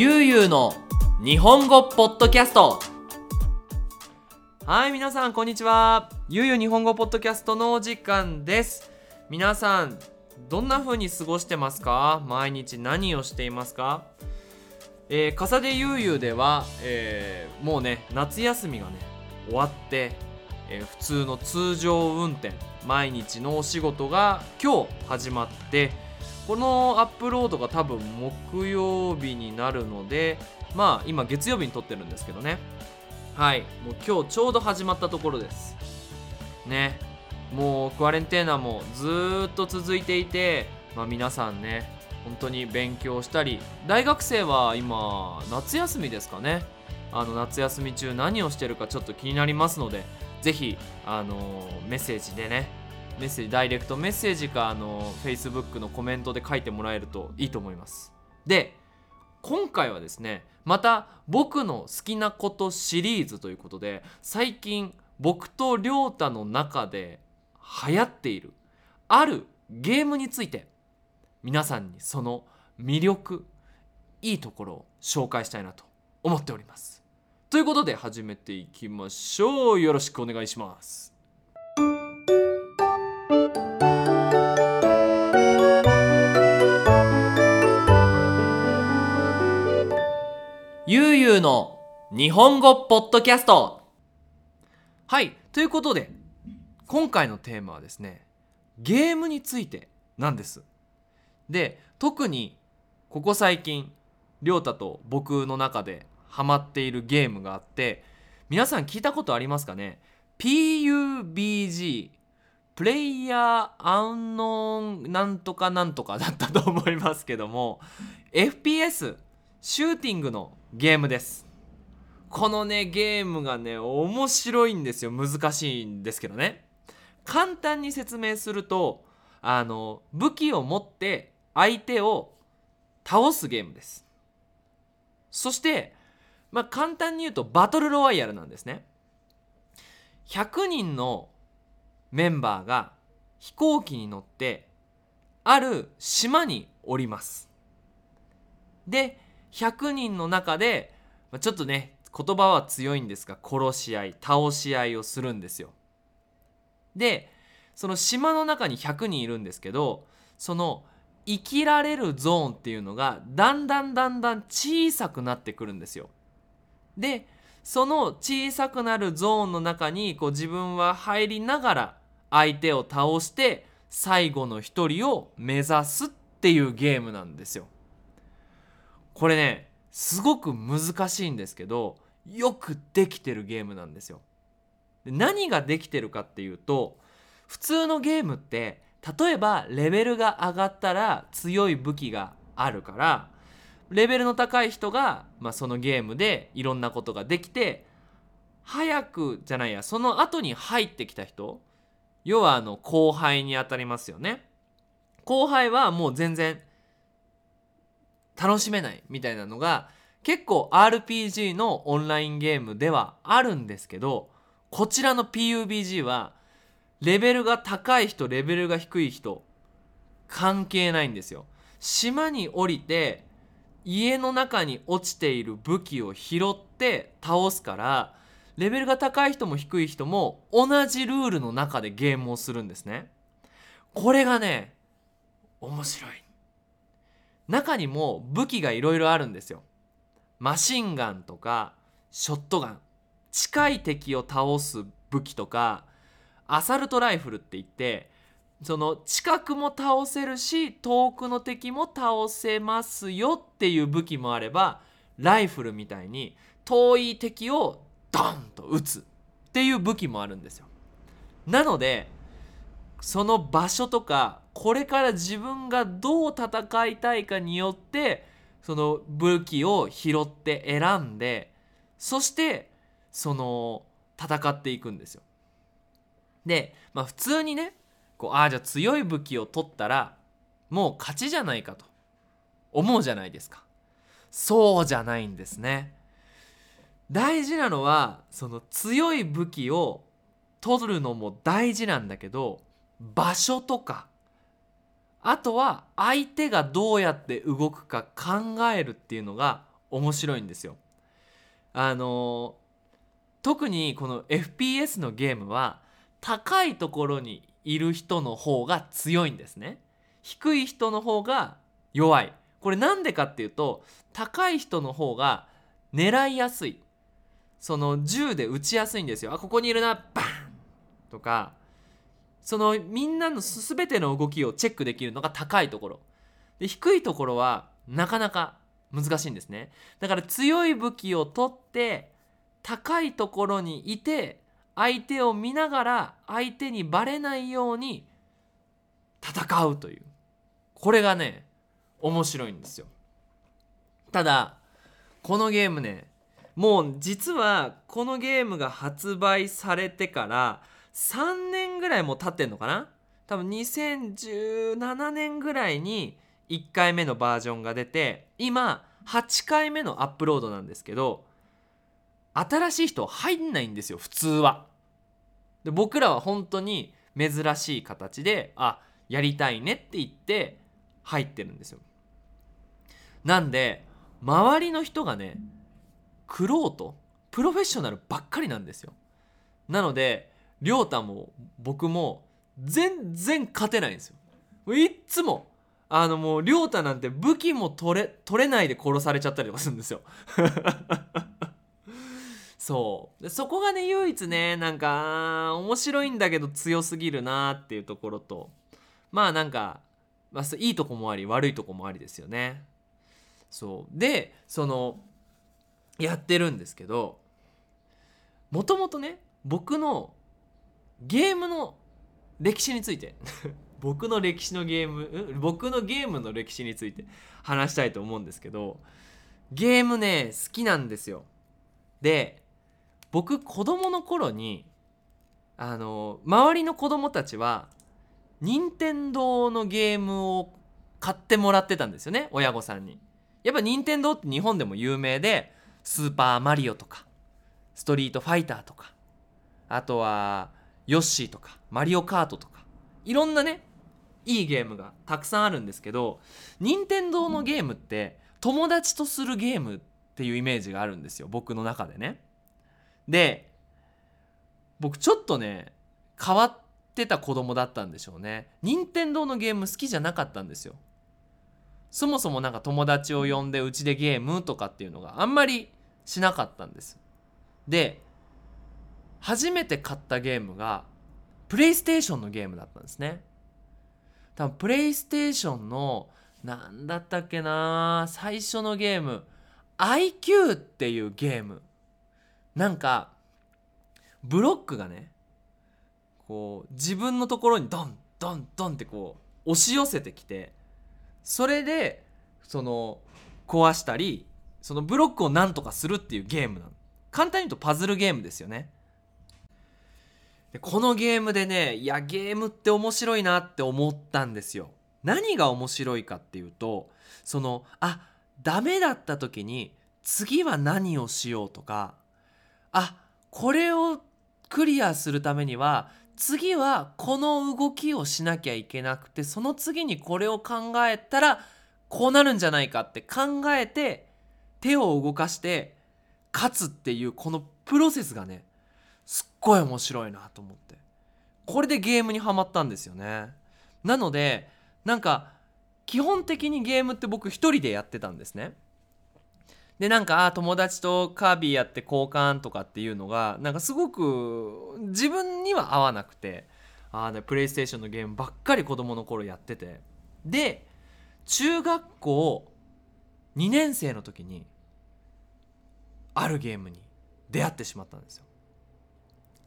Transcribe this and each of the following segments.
ゆうゆうの日本語ポッドキャスト。はい皆さんこんにちは。ゆうゆう日本語ポッドキャストのお時間です。皆さんどんな風に過ごしてますか？毎日何をしていますか？えー、笠でゆうゆうでは、えー、もうね夏休みがね終わって、えー普通の通常運転毎日のお仕事が今日始まってこのアップロードが多分木曜日になるのでまあ今月曜日に撮ってるんですけどね。はい。もう今日ちょうど始まったところです。ね。もうクアレンテーナもずっと続いていて、まあ、皆さんね本当に勉強したり大学生は今夏休みですかね。あの夏休み中何をしてるかちょっと気になりますのでぜひあのメッセージでねメッセージダイレクトメッセージかあの Facebook のコメントで書いてもらえるといいと思います。で今回はですねまた僕の好きなことシリーズということで最近僕と亮太の中で流行っているあるゲームについて皆さんにその魅力いいところを紹介したいなと思っております。ということで始めていきましょう。よろしくお願いします。の日本語ポッドキャスト。はいということで今回のテーマはですねゲームについてなんです。で特にここ最近亮太と僕の中でハマっているゲームがあって皆さん聞いたことありますかね？PUBG プレイヤーアンノーンなんとかなんとかだったと思いますけども FPS シューティングのゲームです。このねゲームがね面白いんですよ。難しいんですけどね。簡単に説明するとあの武器を持って相手を倒すゲームです。そしてまあ簡単に言うとバトルロワイヤルなんですね。100人のメンバーが飛行機に乗ってある島に降ります。で100人の中でまあちょっとね言葉は強いんですが殺し合い倒し合いをするんですよ。でその島の中に100人いるんですけどその生きられるゾーンっていうのがだんだんだんだん小さくなってくるんですよ。でその小さくなるゾーンの中にこう自分は入りながら相手を倒して最後の一人を目指すっていうゲームなんですよ。これねすごく難しいんですけどよくできてるゲームなんですよ。で何ができてるかっていうと普通のゲームって例えばレベルが上がったら強い武器があるからレベルの高い人が、まあ、そのゲームでいろんなことができて早くじゃないやその後に入ってきた人要はあの後輩にあたりますよね。後輩はもう全然楽しめないみたいなのが結構 RPG のオンラインゲームではあるんですけどこちらの PUBG はレベルが高い人レベルが低い人関係ないんですよ。島に降りて家の中に落ちている武器を拾って倒すからレベルが高い人も低い人も同じルールの中でゲームをするんですね。これがね面白い。中にも武器がいろいろあるんですよ。マシンガンとかショットガン。近い敵を倒す武器とかアサルトライフルって言ってその近くも倒せるし遠くの敵も倒せますよっていう武器もあればライフルみたいに遠い敵をドンと撃つっていう武器もあるんですよ。なのでその場所とかこれから自分がどう戦いたいかによってその武器を拾って選んでそしてその戦っていくんですよ。で、まあ、普通にねこうああじゃあ強い武器を取ったらもう勝ちじゃないかと。思うじゃないですか。そうじゃないんですね。大事なのはその強い武器を取るのも大事なんだけど場所とかあとは相手がどうやって動くか考えるっていうのが面白いんですよ。あの特にこの FPS のゲームは高いところにいる人の方が強いんですね。低い人の方が弱い。これなんでかっていうと高い人の方が狙いやすい。その銃で撃ちやすいんですよ。あここにいるなバンとかそのみんなの全ての動きをチェックできるのが高いところ。で低いところはなかなか難しいんですね。だから強い武器を取って高いところにいて相手を見ながら相手にバレないように戦うというこれがね面白いんですよただこのゲームねもう実はこのゲームが発売されてから3年ぐらいも経ってんのかな？多分2017年ぐらいに1回目のバージョンが出て今8回目のアップロードなんですけど新しい人入んないんですよ普通は。で僕らは本当に珍しい形であやりたいねって言って入ってるんですよ。なんで周りの人がねクロートプロフェッショナルばっかりなんですよ。なので亮太も僕も全然勝てないんですよ。いっつもあのもう亮太なんて武器も取れ取れないで殺されちゃったりとかするんですよ。そうそこがね唯一ねなんか面白いんだけど強すぎるなっていうところとまあなんか、まあ、いいとこもあり悪いとこもありですよね。そうでそのやってるんですけどもともとね僕のゲームの歴史について。僕の歴史のゲーム僕のゲームの歴史について話したいと思うんですけどゲームね好きなんですよ。で僕子供の頃にあの周りの子供たちは任天堂のゲームを買ってもらってたんですよね親御さんに。やっぱ任天堂って日本でも有名でスーパーマリオとかストリートファイターとかあとはヨッシーとかマリオカートとかいろんなねいいゲームがたくさんあるんですけど任天堂のゲームって友達とするゲームっていうイメージがあるんですよ僕の中でね。で僕ちょっとね変わってた子供だったんでしょうね。任天堂のゲーム好きじゃなかったんですよ。そもそもなんか友達を呼んでうちでゲームとかっていうのがあんまりしなかったんです。で初めて買ったゲームがプレイステーションのゲームだったんですね。多分プレイステーションの何だったっけな最初のゲーム IQ っていうゲーム。なんかブロックがねこう自分のところにドンドンドンってこう押し寄せてきてそれでその壊したりそのブロックをなんとかするっていうゲームなの。簡単に言うとパズルゲームですよね。でこのゲームでねいやゲームって面白いなって思ったんですよ。何が面白いかっていうとそのあダメだった時に次は何をしようとかあこれをクリアするためには次はこの動きをしなきゃいけなくてその次にこれを考えたらこうなるんじゃないかって考えて手を動かして勝つっていうこのプロセスがねすっごい面白いなと思って。これでゲームにはまったんですよね。なのでなんか基本的にゲームって僕一人でやってたんですね。でなんかあ友達とカービィやって交換とかっていうのがなんかすごく自分には合わなくて。あねプレイステーションのゲームばっかり子供の頃やってて。で中学校2年生の時にあるゲームに出会ってしまったんですよ。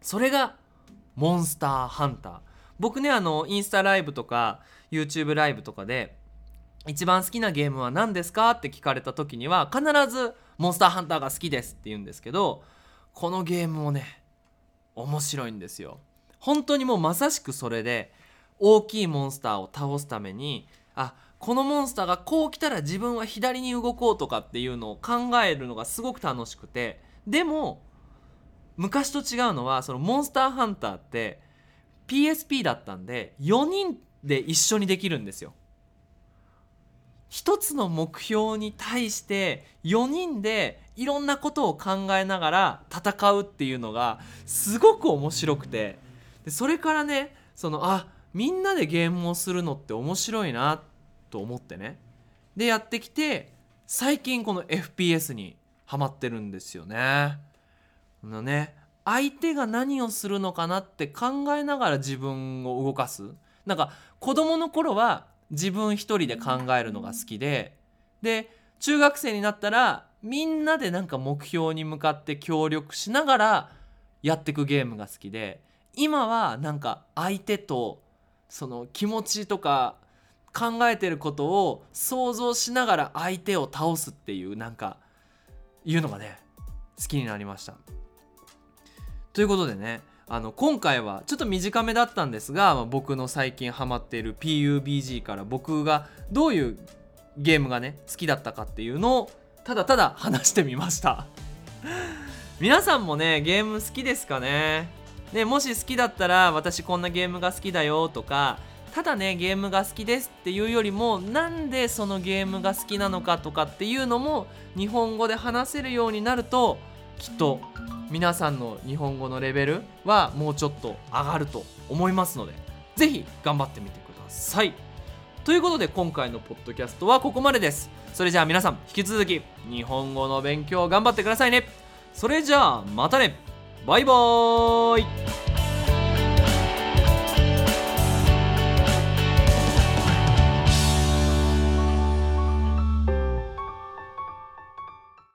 それがモンスターハンター。僕ねあのインスタライブとか YouTube ライブとかで一番好きなゲームは何ですかって聞かれた時には必ずモンスターハンターが好きですって言うんですけどこのゲームもね面白いんですよ。本当にもうまさしくそれで大きいモンスターを倒すためにあこのモンスターがこう来たら自分は左に動こうとかっていうのを考えるのがすごく楽しくてでも昔と違うのはそのモンスターハンターって PSP だったんで4人で一緒にできるんですよ一つの目標に対して4人でいろんなことを考えながら戦うっていうのがすごく面白くてでそれからねそのあみんなでゲームをするのって面白いなと思ってねでやってきて最近この FPS にハマってるんですよね。のね相手が何をするのかなって考えながら自分を動かすなんか子供の頃は自分一人で考えるのが好きでで中学生になったらみんなでなんか目標に向かって協力しながらやってくゲームが好きで今はなんか相手とその気持ちとか考えてることを想像しながら相手を倒すっていうなんかいうのがね好きになりました。ということでねあの今回はちょっと短めだったんですが、まあ、僕の最近ハマっている PUBG から僕がどういうゲームがね好きだったかっていうのをただただ話してみました。皆さんもねゲーム好きですかね？ねもし好きだったら私こんなゲームが好きだよとかただねゲームが好きですっていうよりもなんでそのゲームが好きなのかとかっていうのも日本語で話せるようになるときっと皆さんの日本語のレベルはもうちょっと上がると思いますので是非頑張ってみてください。ということで今回のポッドキャストはここまでです。それじゃあ皆さん引き続き日本語の勉強頑張ってくださいね。それじゃあまたね。バイバーイ。